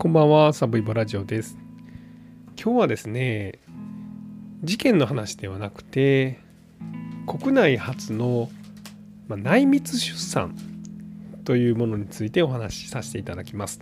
こんばんは、サブイボラジオです。今日はですね、事件の話ではなくて、国内初の、まあ、内密出産というものについてお話しさせていただきます。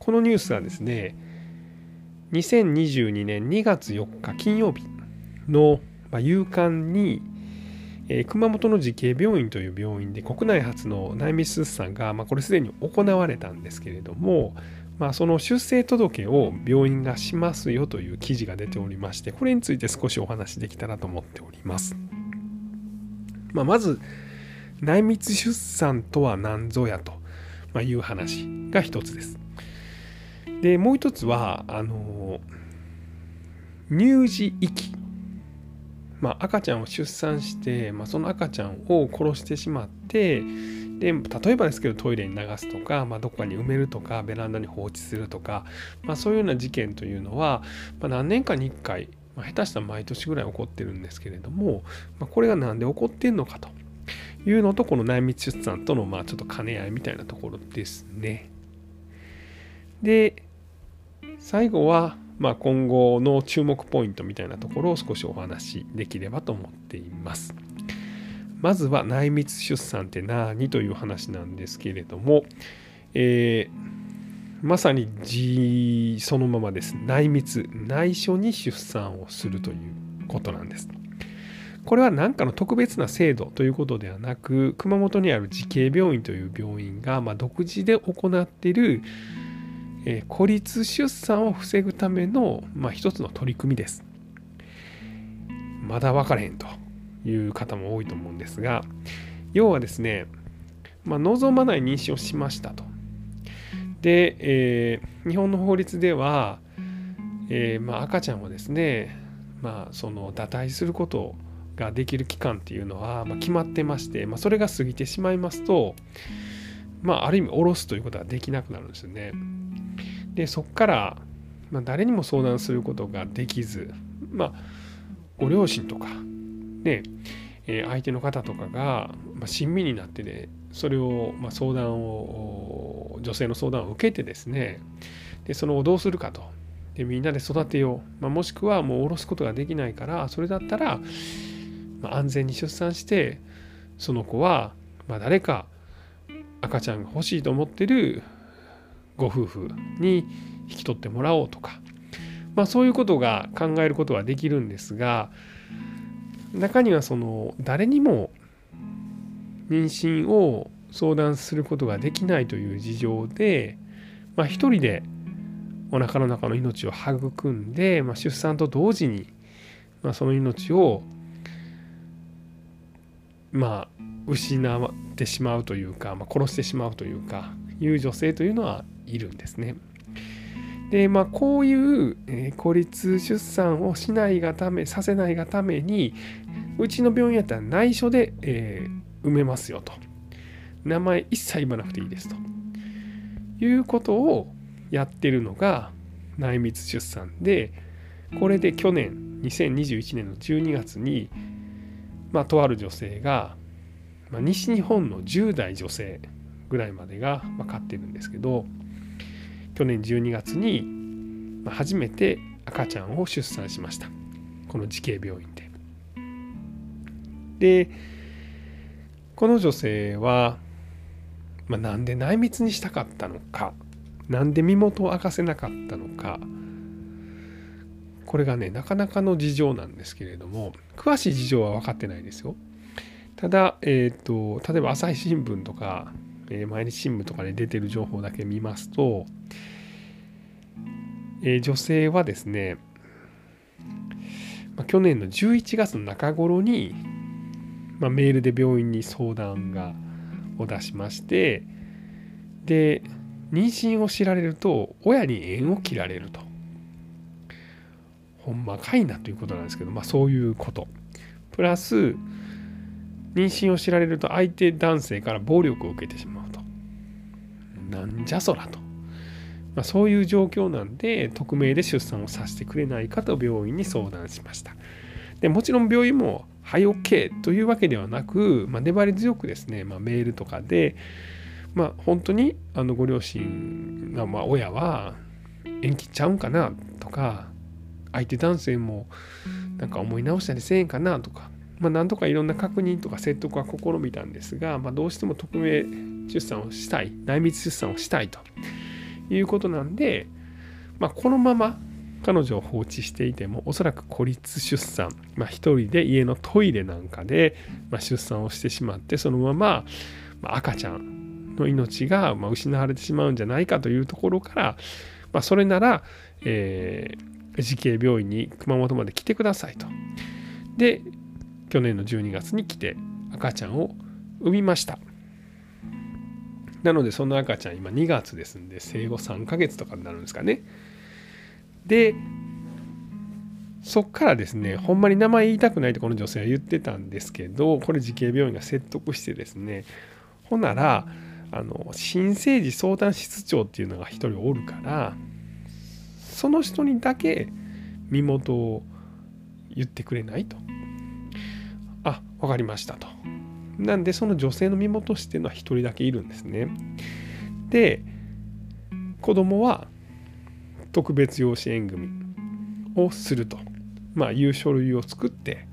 このニュースはですね、2022年2月4日金曜日の、まあ、夕刊に、えー、熊本の慈恵病院という病院で国内初の内密出産が、まあ、これすでに行われたんですけれども、まあ、その出生届を病院がしますよという記事が出ておりましてこれについて少しお話できたらと思っております。まあ、まず内密出産とは何ぞやという話が一つです。でもう一つはあの乳児遺棄、まあ、赤ちゃんを出産して、まあ、その赤ちゃんを殺してしまってで例えばですけどトイレに流すとか、まあ、どこかに埋めるとかベランダに放置するとか、まあ、そういうような事件というのは、まあ、何年かに1回、まあ、下手したら毎年ぐらい起こってるんですけれども、まあ、これが何で起こってんのかというのとこの内密出産とのまあちょっと兼ね合いみたいなところですね。で最後は、まあ、今後の注目ポイントみたいなところを少しお話しできればと思っています。まずは内密出産って何という話なんですけれども、えー、まさに字そのままです。内密、内緒に出産をするということなんです。これは何かの特別な制度ということではなく、熊本にある慈恵病院という病院が、まあ、独自で行っている、えー、孤立出産を防ぐための、まあ、一つの取り組みです。まだ分からへんと。いう方も多いと思うんですが要はですね、まあ、望まない妊娠をしましたと。で、えー、日本の法律では、えー、まあ、赤ちゃんをですね、まあ、その堕胎することができる期間っていうのは、ま決まってまして、ま、それが過ぎてしまいますと、まあ、ある意味下ろすということはできなくなるんですよね。でそこから、まあ誰にも相談することができず、まあ、ご両親とかで、え相手の方とかが、まあ親身になってねそれを、まあ相談を女性の相談を受けてですねでその後どうするかとでみんなで育てよう、まあ、もしくはもう下ろすことができないからそれだったら、まあ安全に出産してその子は、まあ誰か赤ちゃんが欲しいと思ってるご夫婦に引き取ってもらおうとか、まあ、そういうことが考えることはできるんですが中にはその誰にも妊娠を相談することができないという事情で、まあ、一人でおなかの中の命を育んで、まあ、出産と同時に、まあ、その命をまあ失ってしまうというか、まあ、殺してしまうというかいう女性というのはいるんですね。でまあこういう、えー、孤立出産をしないがためさせないがためにうちの病院やったら内緒で、えー、埋めますよと名前一切言わなくていいですということをやってるのが内密出産でこれで去年2021年の12月に、まあ、とある女性が、まあ、西日本の10代女性ぐらいまでが分かってるんですけど去年12月に初めて赤ちゃんを出産しましたこの慈恵病院で。でこの女性は、まあ、なんで内密にしたかったのかなんで身元を明かせなかったのかこれがねなかなかの事情なんですけれども詳しい事情は分かってないですよ。ただ、えーと、例えば朝日新聞とか、えー、毎日新聞とかで出てる情報だけ見ますとえー、女性はですね、まあ、去年の11月の中頃に、まあ、メールで病院に相談がを出しましてで妊娠を知られると親に縁を切られると。ほんまかいなということなんですけど、まあ、そういうこと。プラス妊娠を知られると相手男性から暴力を受けてしまうと。なんじゃそらと。まあ、そういう状況なんで匿名で出産をさせてくれないかと病院に相談しました。でもちろん病院も「はい OK」というわけではなく、まあ、粘り強くですね、まあ、メールとかでまあ本当にあのご両親が、まあ、親は縁切っちゃうんかなとか相手男性もなんか思い直したりせえんかなとか、まあ、なんとかいろんな確認とか説得は試みたんですが、まあ、どうしても匿名出産をしたい内密出産をしたいということなんで、まあ、このまま彼女を放置していてもおそらく孤立出産、まあ、一人で家のトイレなんかで、ま、出産をしてしまってそのまま、ま、赤ちゃんの命がま失われてしまうんじゃないかというところから、まあ、それなら、えー、慈恵病院に熊本まで来てくださいと。で去年の12月に来て赤ちゃんを産みました。なのでその赤ちゃん今2月ですんで生後3ヶ月とかになるんですかね。でそっからですねほんまに名前言いたくないとこの女性は言ってたんですけどこれ慈恵病院が説得してですねほならあの新生児相談室長っていうのが1人おるからその人にだけ身元を言ってくれないと。あ分かりましたと。なんでその女性の身元していうのは1人だけいるんですね。で子供は特別養子縁組をすると、まあ、いう書類を作って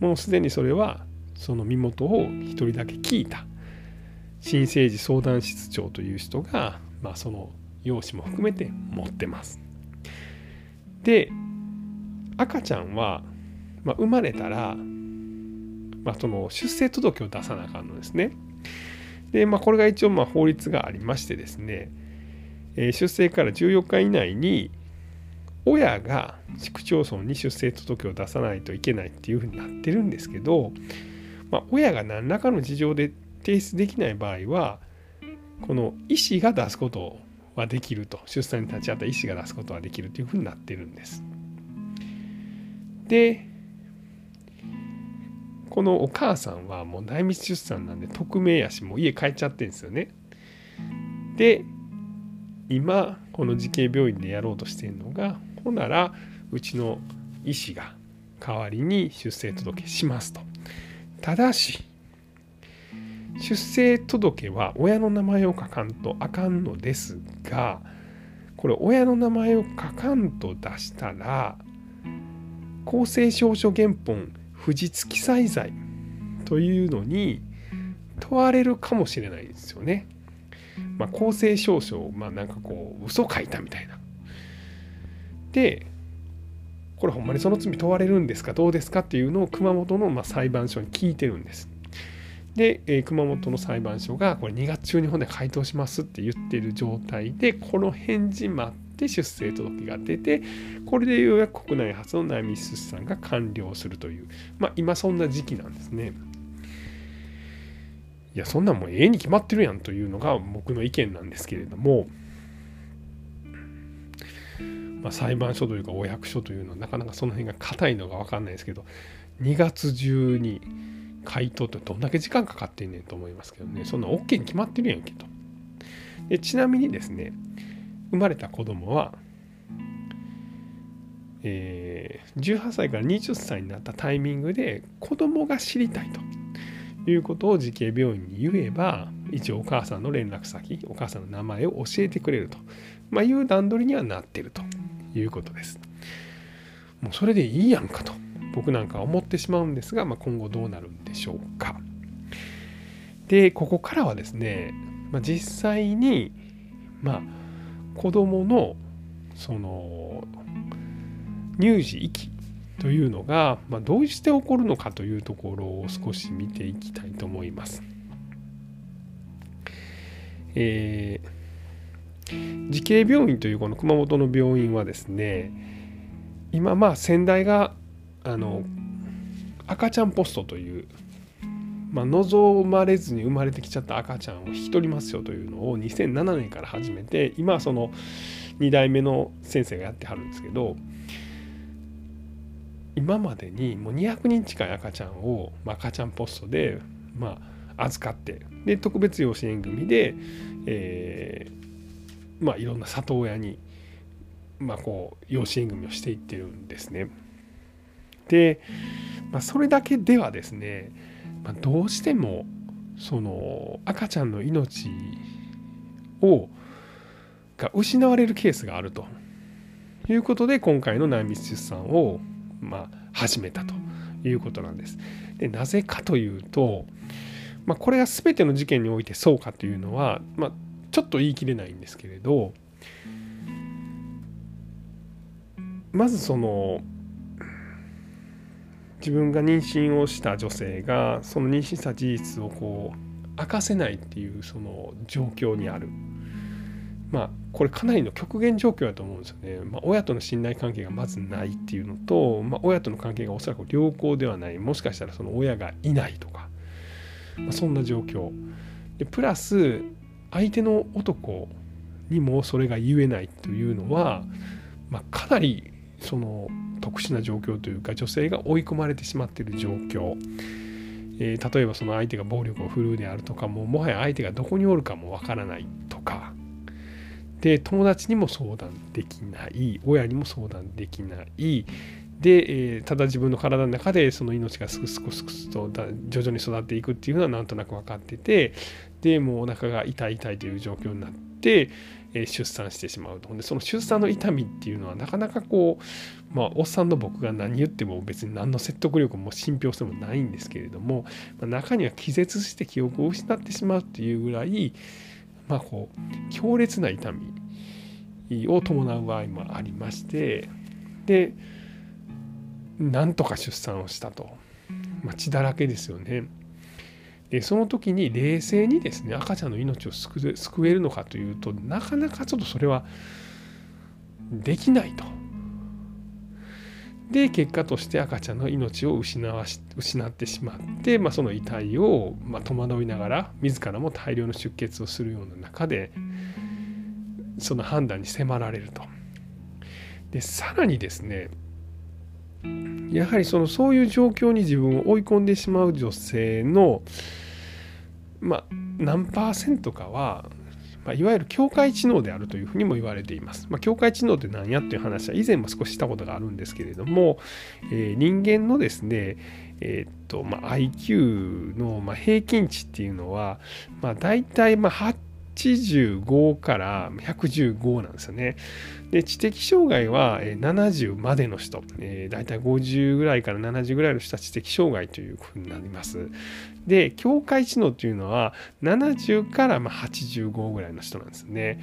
もうすでにそれはその身元を1人だけ聞いた新生児相談室長という人が、まあ、その用紙も含めて持ってます。で赤ちゃんは、まあ、生まれたら、まあ、その出生届を出さなあかんのですね。で、まあ、これが一応まあ法律がありましてですねえ出生から14日以内に親が市区町村に出生届を出さないといけないっていうふうになってるんですけど、まあ、親が何らかの事情で提出できない場合はこの医師が出すことはできると出産に立ち会った医師が出すことはできるというふうになってるんです。でこのお母さんはもう内密出産なんで匿名やしもう家帰っちゃってんですよね。で今この慈恵病院でやろうとしているのがほならうちの医師が代わりに出生届しますと。ただし出生届は親の名前を書かんとあかんのですがこれ親の名前を書かんと出したら公正証書原本不実記載罪というのに問われるかもしれないですよね。まあ、公正証書まあなんかこう嘘書いたみたいな。でこれほんまにその罪問われるんですか？どうですか？っていうのを熊本のまあ裁判所に聞いてるんです。で、え、熊本の裁判所がこれ2月中に本で回答しますって言ってる状態でこの返事待って出生届が出てこれでようやく国内初の内密出産が完了するという。まあ今そんな時期なんですね。いやそんなんもうええに決まってるやんというのが僕の意見なんですけれども、まあ、裁判所というかお役所というのはなかなかその辺が硬いのが分かんないですけど2月中に回答ってどんだけ時間かかってんねんと思いますけどね。そんな OK に決まってるやんけと。でちなみにですね生まれた子供はえー、18歳から20歳になったタイミングで子供が知りたいということを慈恵病院に言えば一応お母さんの連絡先お母さんの名前を教えてくれると、まあ、いう段取りにはなってるということです。もうそれでいいやんかと僕なんか思ってしまうんですが、まあ、今後どうなるんでしょうか。でここからはですね、まあ、実際にまあ子供のその乳児遺棄というのが、まあ、どうして起こるのかというところを少し見ていきたいと思います。えー、慈恵病院というこの熊本の病院はですね今まあ先代があの赤ちゃんポストという、まあ、望まれずに生まれてきちゃった赤ちゃんを引き取りますよというのを2007年から始めて今はその2代目の先生がやってはるんですけど今までにもう200人近い赤ちゃんを、まあ、赤ちゃんポストで、まあ、預かってで特別養子縁組で、え、まあ、いろんな里親に、まあ、こう養子縁組をしていってるんですね。で、まあ、それだけではですね、まあ、どうしてもその赤ちゃんの命をが失われるケースがあるということで今回の内密出産を、まあ、始めたということなんです。でなぜかというと、まあ、これが全ての事件においてそうかというのは、まあ、ちょっと言い切れないんですけれどまずその自分が妊娠をした女性がその妊娠した事実をこう明かせないっていうその状況にある。まあこれかなりの極限状況だと思うんですよね。まあ、親との信頼関係がまずないっていうのと、まあ、親との関係がおそらく良好ではないもしかしたらその親がいないとか、まあ、そんな状況でプラス相手の男にもそれが言えないというのは、まあ、かなりその特殊な状況というか女性が追い込まれてしまっている状況、えー、例えばその相手が暴力を振るうであるとかももはや相手がどこにおるかもわからないとか。で友達にも相談できない。親にも相談できない。で、えー、ただ自分の体の中でその命がすくすくすくすと徐々に育っていくっていうのはなんとなく分かっててでもうお腹が痛い痛いという状況になって、出産してしまうとでその出産の痛みっていうのはなかなかこうまあおっさんの僕が何言っても別に何の説得力も信憑性もないんですけれども、まあ、中には気絶して記憶を失ってしまうっていうぐらいまあこう強烈な痛みを伴う場合もありましてでなんとか出産をしたと、まあ、血だらけですよね。でその時に冷静にですね赤ちゃんの命を救救えるのかというとなかなかちょっとそれはできないと。で結果として赤ちゃんの命を失わし失ってしまって、まあ、その遺体を、まあ、戸惑いながら自らも大量の出血をするような中でその判断に迫られると。でさらにですねやはりそのそういう状況に自分を追い込んでしまう女性のまあ何パーセントかはまあ、いわゆる境界知能であるというふうにも言われています。まあ、境界知能って何やっていう話は以前も少ししたことがあるんですけれども、えー、人間のですね、えー、っとまあ、IQ のま平均値っていうのは、まあ、大体まあ85から115なんですよね。で知的障害は70までの人、えー、大体50ぐらいから70ぐらいの人は知的障害というふうになります。で境界知能というのは70からま85ぐらいの人なんですね。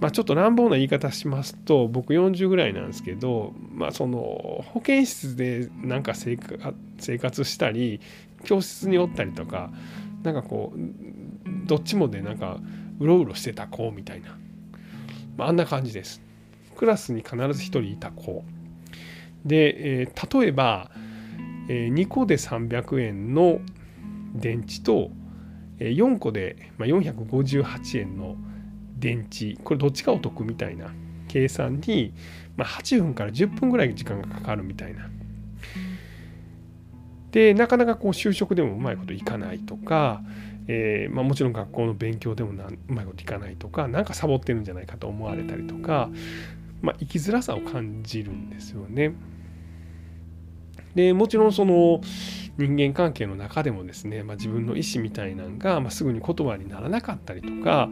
まあ、ちょっと乱暴な言い方しますと僕40ぐらいなんですけど、まあ、その保健室でなんか生活したり教室におったりとかなんかこうどっちもでなんかうろうろしてた子みたいな、まあ、あんな感じです。クラスに必ず1人いた子。で、えー、例えば、えー、2個で300円の電池と、えー、4個で、まあ、458円の電池これどっちがお得みたいな計算に、まあ、8分から10分ぐらい時間がかかるみたいな。でなかなかこう就職でもうまいこといかないとか、えー、まあ、もちろん学校の勉強でもうまいこといかないとか何かサボってるんじゃないかと思われたりとか、まあ、生きづらさを感じるんですよね。でもちろんその人間関係の中でもですね、まあ、自分の意思みたいなんが、まあ、すぐに言葉にならなかったりとか、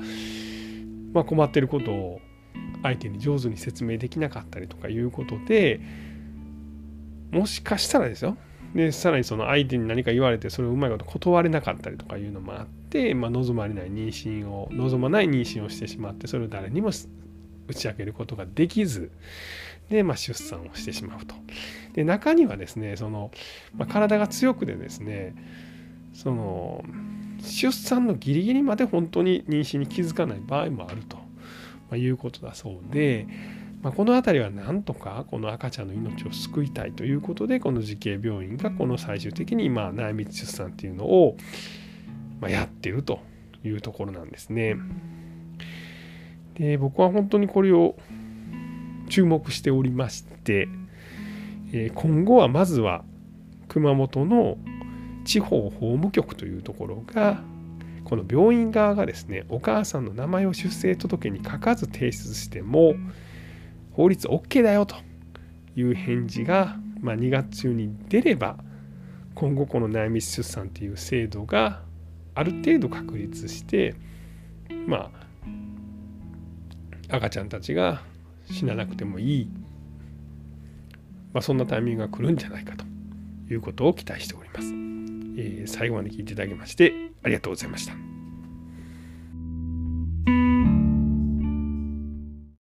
まあ、困ってることを相手に上手に説明できなかったりとかいうことでもしかしたらですよでさらにその相手に何か言われてそれをうまいこと断れなかったりとかいうのもあって、まあ、望まれない妊娠を望まない妊娠をしてしまってそれを誰にも打ち明けることができずで、まあ、出産をしてしまうと。で中にはですねその、まあ、体が強くでですねその出産のギリギリまで本当に妊娠に気づかない場合もあると、ま、いうことだそうで。まあ、この辺りはなんとかこの赤ちゃんの命を救いたいということでこの慈恵病院がこの最終的に今内密出産っていうのをまやってるというところなんですね。で僕は本当にこれを注目しておりまして、え今後はまずは熊本の地方法務局というところがこの病院側がですねお母さんの名前を出生届に書かず提出しても法律 OK だよという返事が、まあ、2月中に出れば今後この内密出産という制度がある程度確立してまあ赤ちゃんたちが死ななくてもいい、まあ、そんなタイミングが来るんじゃないかということを期待しております。えー、最後まで聞いていただきましてありがとうございました。